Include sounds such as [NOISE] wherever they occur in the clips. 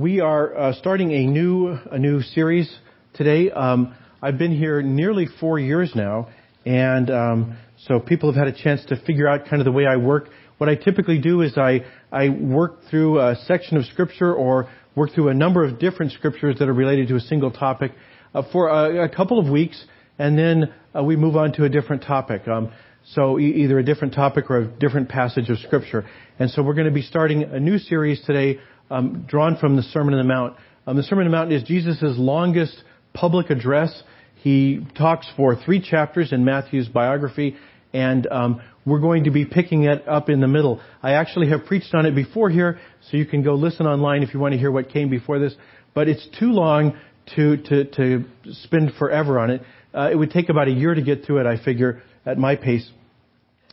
We are uh, starting a new a new series today. Um, I've been here nearly four years now, and um, so people have had a chance to figure out kind of the way I work. What I typically do is I I work through a section of scripture or work through a number of different scriptures that are related to a single topic uh, for a, a, couple of weeks, and then uh, we move on to a different topic. Um, so e- either a different topic or a different passage of scripture. And so we're going to be starting a new series today um, drawn from the Sermon on the Mount. Um, the Sermon on the Mount is Jesus' longest public address. He talks for three chapters in Matthew's biography, and um, we're going to be picking it up in the middle. I actually have preached on it before here, so you can go listen online if you want to hear what came before this. But it's too long to to, to spend forever on it. Uh, it would take about a year to get through it, I figure, at my pace.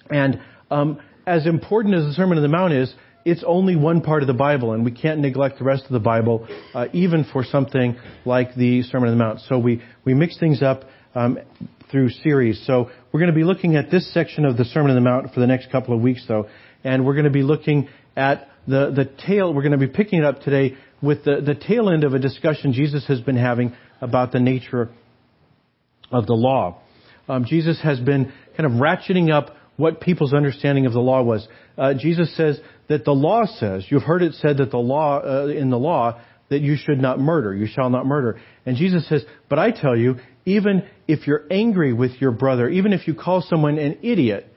And um, as important as the Sermon on the Mount is, it's only one part of the Bible, and we can't neglect the rest of the Bible, uh, even for something like the Sermon on the Mount. So we, we mix things up um, through series. So we're going to be looking at this section of the Sermon on the Mount for the next couple of weeks, though, and we're going to be looking at the, the tail, we're going to be picking it up today with the, the tail end of a discussion Jesus has been having about the nature of the law. Um, Jesus has been kind of ratcheting up what people's understanding of the law was. Uh, Jesus says that the law says, you've heard it said that the law, uh, in the law, that you should not murder, you shall not murder. And Jesus says, but I tell you, even if you're angry with your brother, even if you call someone an idiot,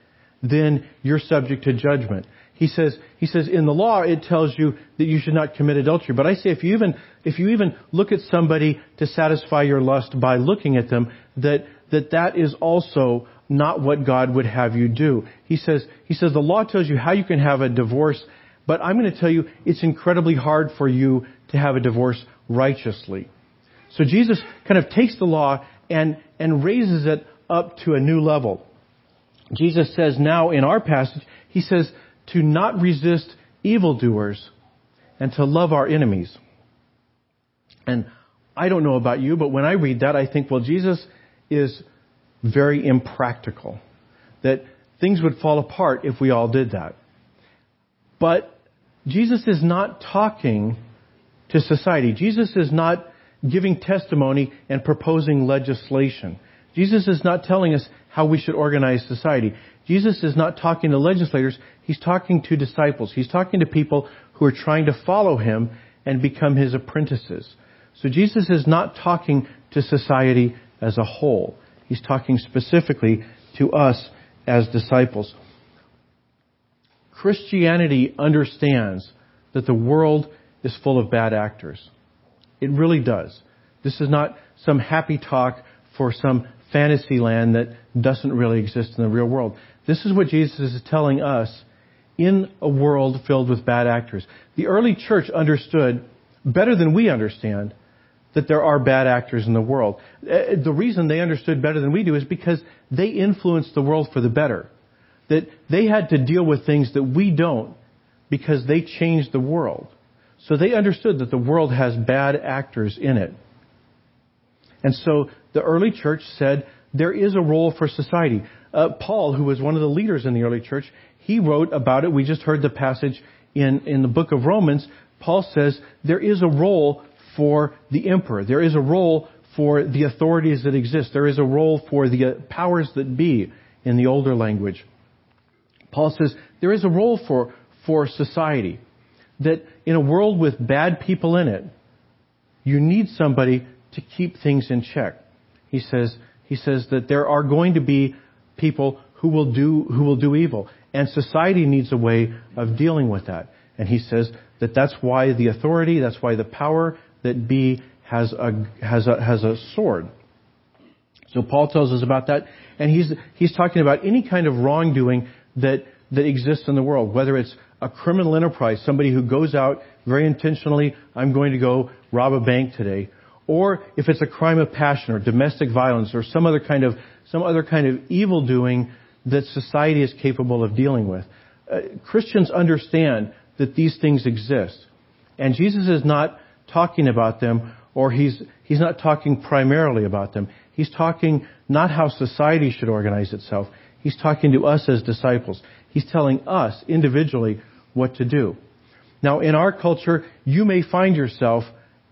then you're subject to judgment. He says, he says, in the law it tells you that you should not commit adultery. But I say if you even, if you even look at somebody to satisfy your lust by looking at them, that, that that is also not what God would have you do. He says, he says the law tells you how you can have a divorce, but I'm going to tell you it's incredibly hard for you to have a divorce righteously. So Jesus kind of takes the law and, and raises it up to a new level. Jesus says now in our passage, he says to not resist evildoers and to love our enemies. And I don't know about you, but when I read that, I think, well, Jesus is very impractical. That things would fall apart if we all did that. But Jesus is not talking to society. Jesus is not giving testimony and proposing legislation. Jesus is not telling us how we should organize society. Jesus is not talking to legislators. He's talking to disciples. He's talking to people who are trying to follow him and become his apprentices. So Jesus is not talking to society as a whole. He's talking specifically to us as disciples. Christianity understands that the world is full of bad actors. It really does. This is not some happy talk for some fantasy land that doesn't really exist in the real world. This is what Jesus is telling us in a world filled with bad actors. The early church understood better than we understand that there are bad actors in the world. Uh, the reason they understood better than we do is because they influenced the world for the better. That they had to deal with things that we don't because they changed the world. So they understood that the world has bad actors in it. And so the early church said there is a role for society. Uh, Paul, who was one of the leaders in the early church, he wrote about it. We just heard the passage in, in the book of Romans. Paul says there is a role for the emperor. There is a role for the authorities that exist. There is a role for the uh, powers that be in the older language. Paul says there is a role for, for society. That in a world with bad people in it, you need somebody to keep things in check. He says, he says that there are going to be people who will do, who will do evil. And society needs a way of dealing with that. And he says that that's why the authority, that's why the power that be has a, has a, has a sword. So Paul tells us about that, and he's, he's talking about any kind of wrongdoing that, that exists in the world, whether it's a criminal enterprise, somebody who goes out very intentionally, I'm going to go rob a bank today, or if it's a crime of passion or domestic violence or some other kind of, some other kind of evil doing that society is capable of dealing with. Uh, Christians understand that these things exist. And Jesus is not talking about them, or he's, he's not talking primarily about them. He's talking not how society should organize itself. He's talking to us as disciples. He's telling us individually what to do. Now, in our culture, you may find yourself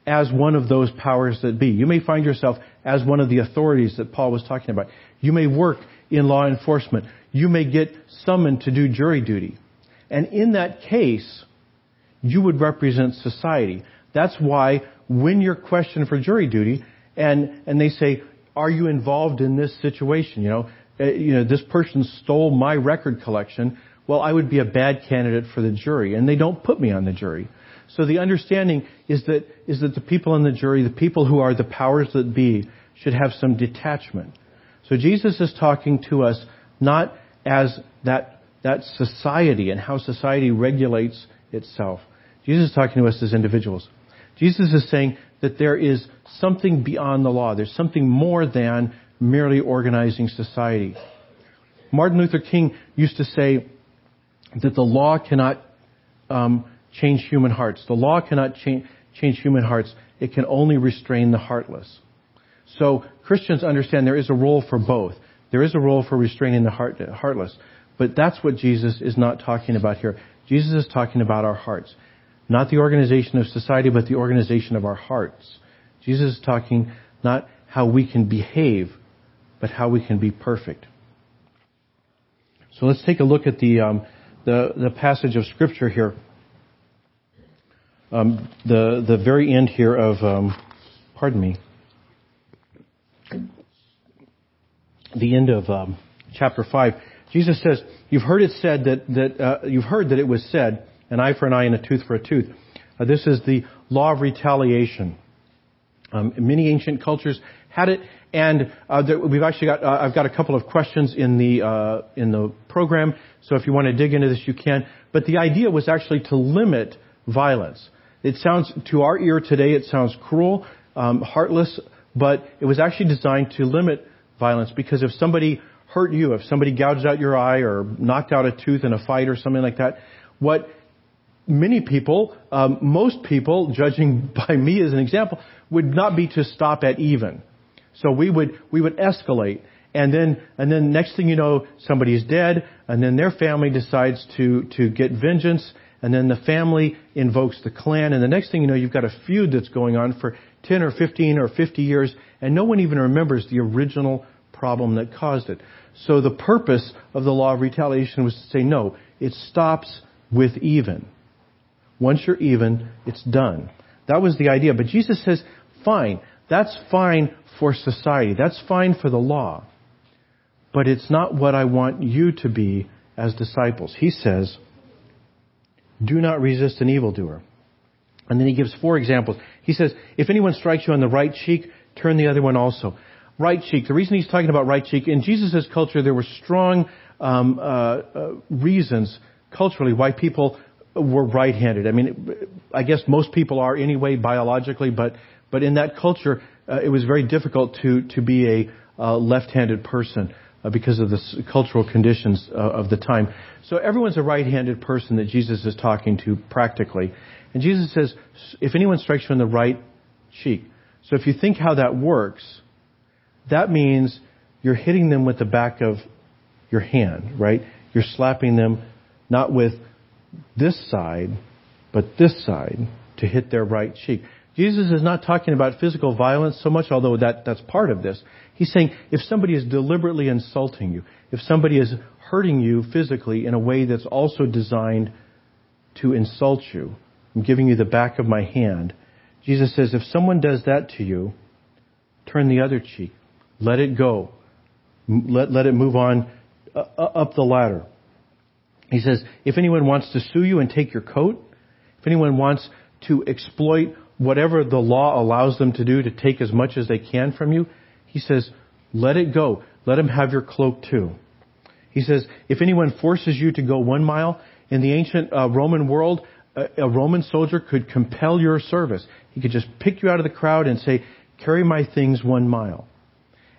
as one of those powers that be. You may find yourself as one of the authorities that Paul was talking about. You may work in law enforcement. You may get summoned to do jury duty. And in that case, you would represent society. That's why when you're questioned for jury duty and, and they say, are you involved in this situation? You know, uh, you know, this person stole my record collection. Well, I would be a bad candidate for the jury and they don't put me on the jury. So the understanding is that, is that the people in the jury, the people who are the powers that be, should have some detachment. So Jesus is talking to us not as that, that society and how society regulates itself. Jesus is talking to us as individuals. Jesus is saying that there is something beyond the law. There's something more than merely organizing society. Martin Luther King used to say that the law cannot um, change human hearts. The law cannot change, change human hearts. It can only restrain the heartless. So Christians understand there is a role for both. There is a role for restraining the heart, heartless. But that's what Jesus is not talking about here. Jesus is talking about our hearts. Not the organization of society, but the organization of our hearts. Jesus is talking not how we can behave, but how we can be perfect. So let's take a look at the, um, the, the, passage of Scripture here. Um, the, the very end here of, um, pardon me, the end of um, chapter 5. Jesus says, You've heard it said that, that uh, you've heard that it was said, an eye for an eye and a tooth for a tooth. Uh, this is the law of retaliation. Um, many ancient cultures had it, and uh, there, we've actually got. Uh, I've got a couple of questions in the uh, in the program, so if you want to dig into this, you can. But the idea was actually to limit violence. It sounds to our ear today, it sounds cruel, um, heartless, but it was actually designed to limit violence because if somebody hurt you, if somebody gouged out your eye or knocked out a tooth in a fight or something like that, what many people, um, most people, judging [LAUGHS] by me as an example, would not be to stop at even. So we would we would escalate, and then and then next thing you know, somebody's dead, and then their family decides to to get vengeance, and then the family invokes the clan, and the next thing you know, you've got a feud that's going on for 10 or 15 or 50 years, and no one even remembers the original problem that caused it. So the purpose of the law of retaliation was to say, no, it stops with even. Once you're even, it's done. That was the idea. But Jesus says, fine, that's fine for society. That's fine for the law. But it's not what I want you to be as disciples. He says, do not resist an evildoer. And then he gives four examples. He says, if anyone strikes you on the right cheek, turn the other one also. Right cheek. The reason he's talking about right cheek, in Jesus' culture, there were strong um, uh, uh, reasons culturally why people were right-handed. I mean, I guess most people are anyway biologically, but but in that culture, uh, it was very difficult to to be a uh, left-handed person uh, because of the cultural conditions uh, of the time. So everyone's a right-handed person that Jesus is talking to practically. And Jesus says, if anyone strikes you on the right cheek. So if you think how that works, that means you're hitting them with the back of your hand, right? You're slapping them not with this side, but this side to hit their right cheek. Jesus is not talking about physical violence so much, although that, that's part of this. He's saying if somebody is deliberately insulting you, if somebody is hurting you physically in a way that's also designed to insult you, I'm giving you the back of my hand. Jesus says, if someone does that to you, turn the other cheek. Let it go. Let, let it move on uh, uh, up the ladder. He says, if anyone wants to sue you and take your coat, if anyone wants to exploit whatever the law allows them to do to take as much as they can from you, he says, let it go. Let them have your cloak too. He says, if anyone forces you to go one mile, in the ancient uh, Roman world, a Roman soldier could compel your service. He could just pick you out of the crowd and say, carry my things one mile.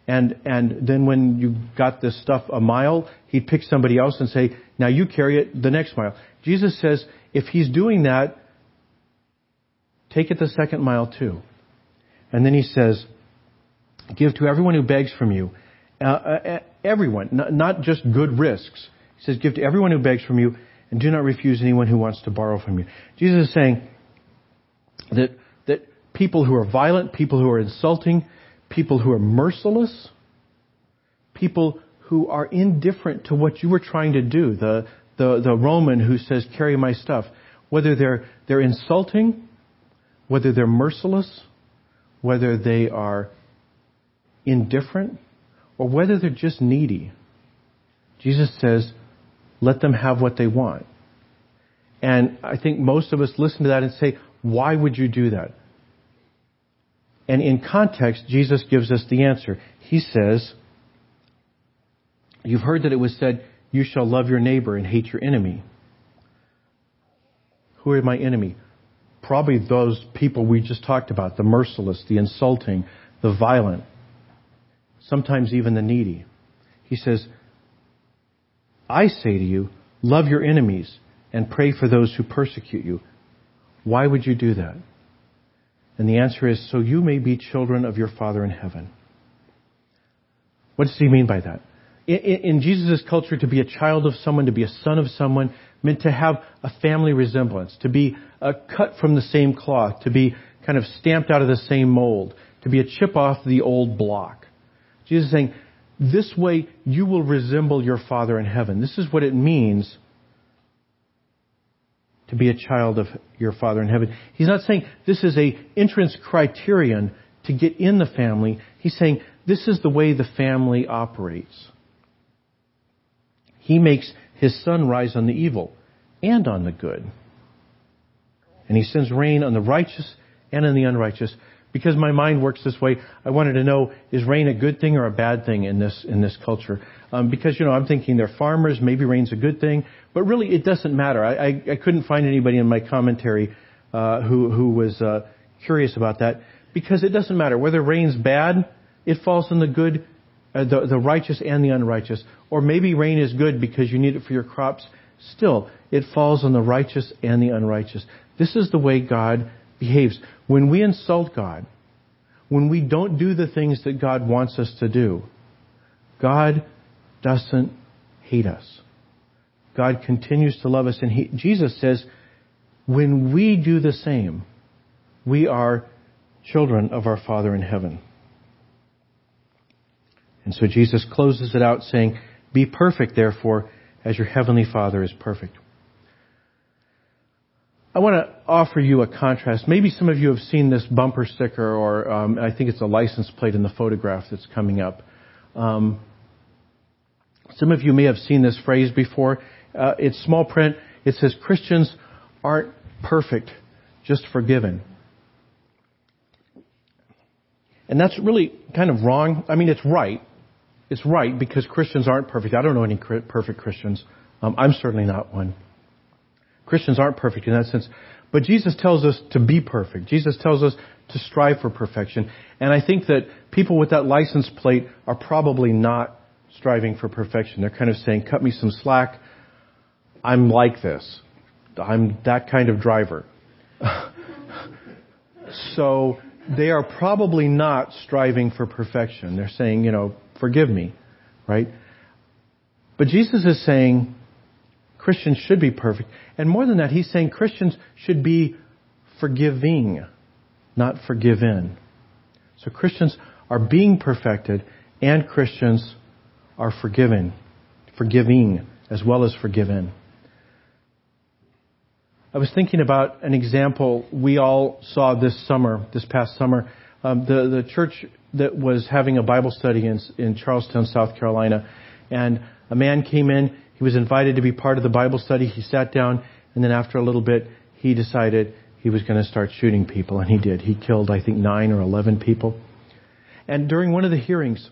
And, and then when you got this stuff a mile, he'd pick somebody else and say, now you carry it the next mile. Jesus says, if he's doing that, take it the second mile too. And then he says, give to everyone who begs from you. Uh, uh, everyone, not, not just good risks. He says, give to everyone who begs from you and do not refuse anyone who wants to borrow from you. Jesus is saying that, that people who are violent, people who are insulting, people who are merciless, people who are indifferent to what you were trying to do, the, the, the Roman who says, carry my stuff, whether they're, they're insulting, whether they're merciless, whether they are indifferent, or whether they're just needy. Jesus says, let them have what they want. And I think most of us listen to that and say, why would you do that? And in context, Jesus gives us the answer. He says, You've heard that it was said, You shall love your neighbor and hate your enemy. Who are my enemy? Probably those people we just talked about the merciless, the insulting, the violent, sometimes even the needy. He says, I say to you, love your enemies and pray for those who persecute you. Why would you do that? And the answer is so you may be children of your Father in heaven. What does he mean by that? In, in Jesus' culture, to be a child of someone, to be a son of someone, meant to have a family resemblance, to be uh, cut from the same cloth, to be kind of stamped out of the same mold, to be a chip off the old block. Jesus is saying, this way you will resemble your Father in heaven. This is what it means to be a child of your Father in heaven. He's not saying this is a entrance criterion to get in the family. He's saying this is the way the family operates. He makes his sun rise on the evil and on the good. And he sends rain on the righteous and on the unrighteous because my mind works this way, I wanted to know, is rain a good thing or a bad thing in this, in this culture? Um, because, you know, I'm thinking they're farmers, maybe rain's a good thing, but really it doesn't matter. I, I, I couldn't find anybody in my commentary, uh, who, who was, uh, curious about that because it doesn't matter whether rain's bad, it falls on the good, Uh, the, the righteous and the unrighteous. Or maybe rain is good because you need it for your crops. Still, it falls on the righteous and the unrighteous. This is the way God behaves. When we insult God, when we don't do the things that God wants us to do, God doesn't hate us. God continues to love us. And he, Jesus says, when we do the same, we are children of our Father in heaven. And so Jesus closes it out saying, Be perfect, therefore, as your heavenly Father is perfect. I want to offer you a contrast. Maybe some of you have seen this bumper sticker, or um, I think it's a license plate in the photograph that's coming up. Um, some of you may have seen this phrase before. Uh, it's small print. It says Christians aren't perfect, just forgiven. And that's really kind of wrong. I mean, it's right. It's right because Christians aren't perfect. I don't know any perfect Christians. Um, I'm certainly not one. Christians aren't perfect in that sense. But Jesus tells us to be perfect. Jesus tells us to strive for perfection. And I think that people with that license plate are probably not striving for perfection. They're kind of saying, cut me some slack. I'm like this. I'm that kind of driver. [LAUGHS] so they are probably not striving for perfection. They're saying, you know, forgive me, right? But Jesus is saying, Christians should be perfect. And more than that, he's saying Christians should be forgiving, not forgiven. So Christians are being perfected and Christians are forgiven, forgiving as well as forgiven. I was thinking about an example we all saw this summer, this past summer. Um, the the church that was having a Bible study in, in Charleston, South Carolina, and a man came in he was invited to be part of the Bible study. He sat down, and then after a little bit, he decided he was going to start shooting people, and he did. He killed, I think, nine or eleven people. And during one of the hearings,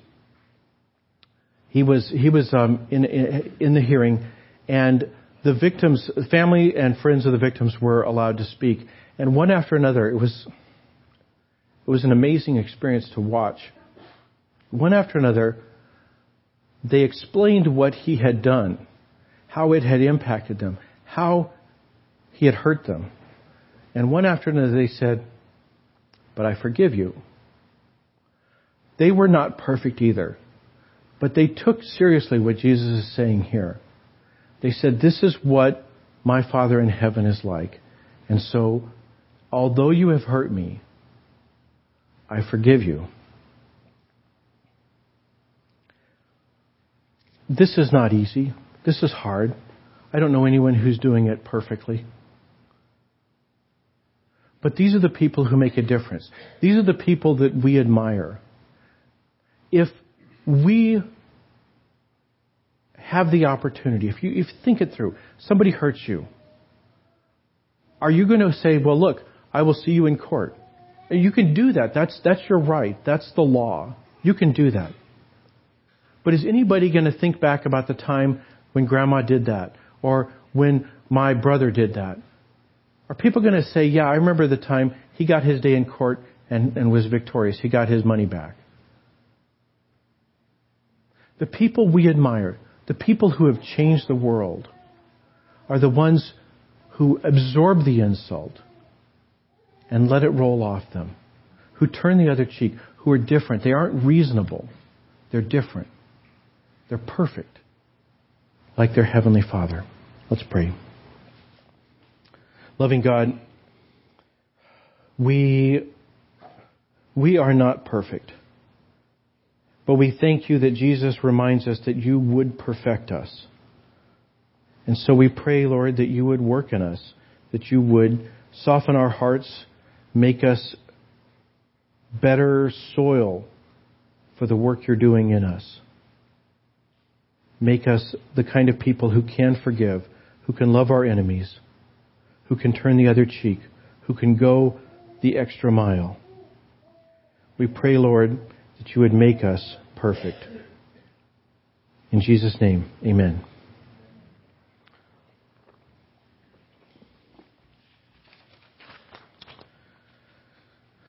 he was he was um, in, in in the hearing, and the victims, family and friends of the victims were allowed to speak, and one after another, it was it was an amazing experience to watch. One after another, they explained what he had done how it had impacted them, how he had hurt them. And one after another they said, But I forgive you. They were not perfect either, but they took seriously what Jesus is saying here. They said, This is what my Father in heaven is like. And so, although you have hurt me, I forgive you. This is not easy. This is hard. I don't know anyone who's doing it perfectly. But these are the people who make a difference. These are the people that we admire. If we have the opportunity, if you, if you think it through, somebody hurts you, are you going to say, well, look, I will see you in court? You can do that. That's, that's your right. That's the law. You can do that. But is anybody going to think back about the time when grandma did that? Or when my brother did that? Are people going to say, yeah, I remember the time he got his day in court and, and was victorious. He got his money back. The people we admire, the people who have changed the world, are the ones who absorb the insult and let it roll off them, who turn the other cheek, who are different. They aren't reasonable. They're different. They're perfect, like their Heavenly Father. Let's pray. Loving God, we, we are not perfect. But we thank you that Jesus reminds us that you would perfect us. And so we pray, Lord, that you would work in us, that you would soften our hearts, make us better soil for the work you're doing in us. Make us the kind of people who can forgive, who can love our enemies, who can turn the other cheek, who can go the extra mile. We pray, Lord, that you would make us perfect. In Jesus' name, amen.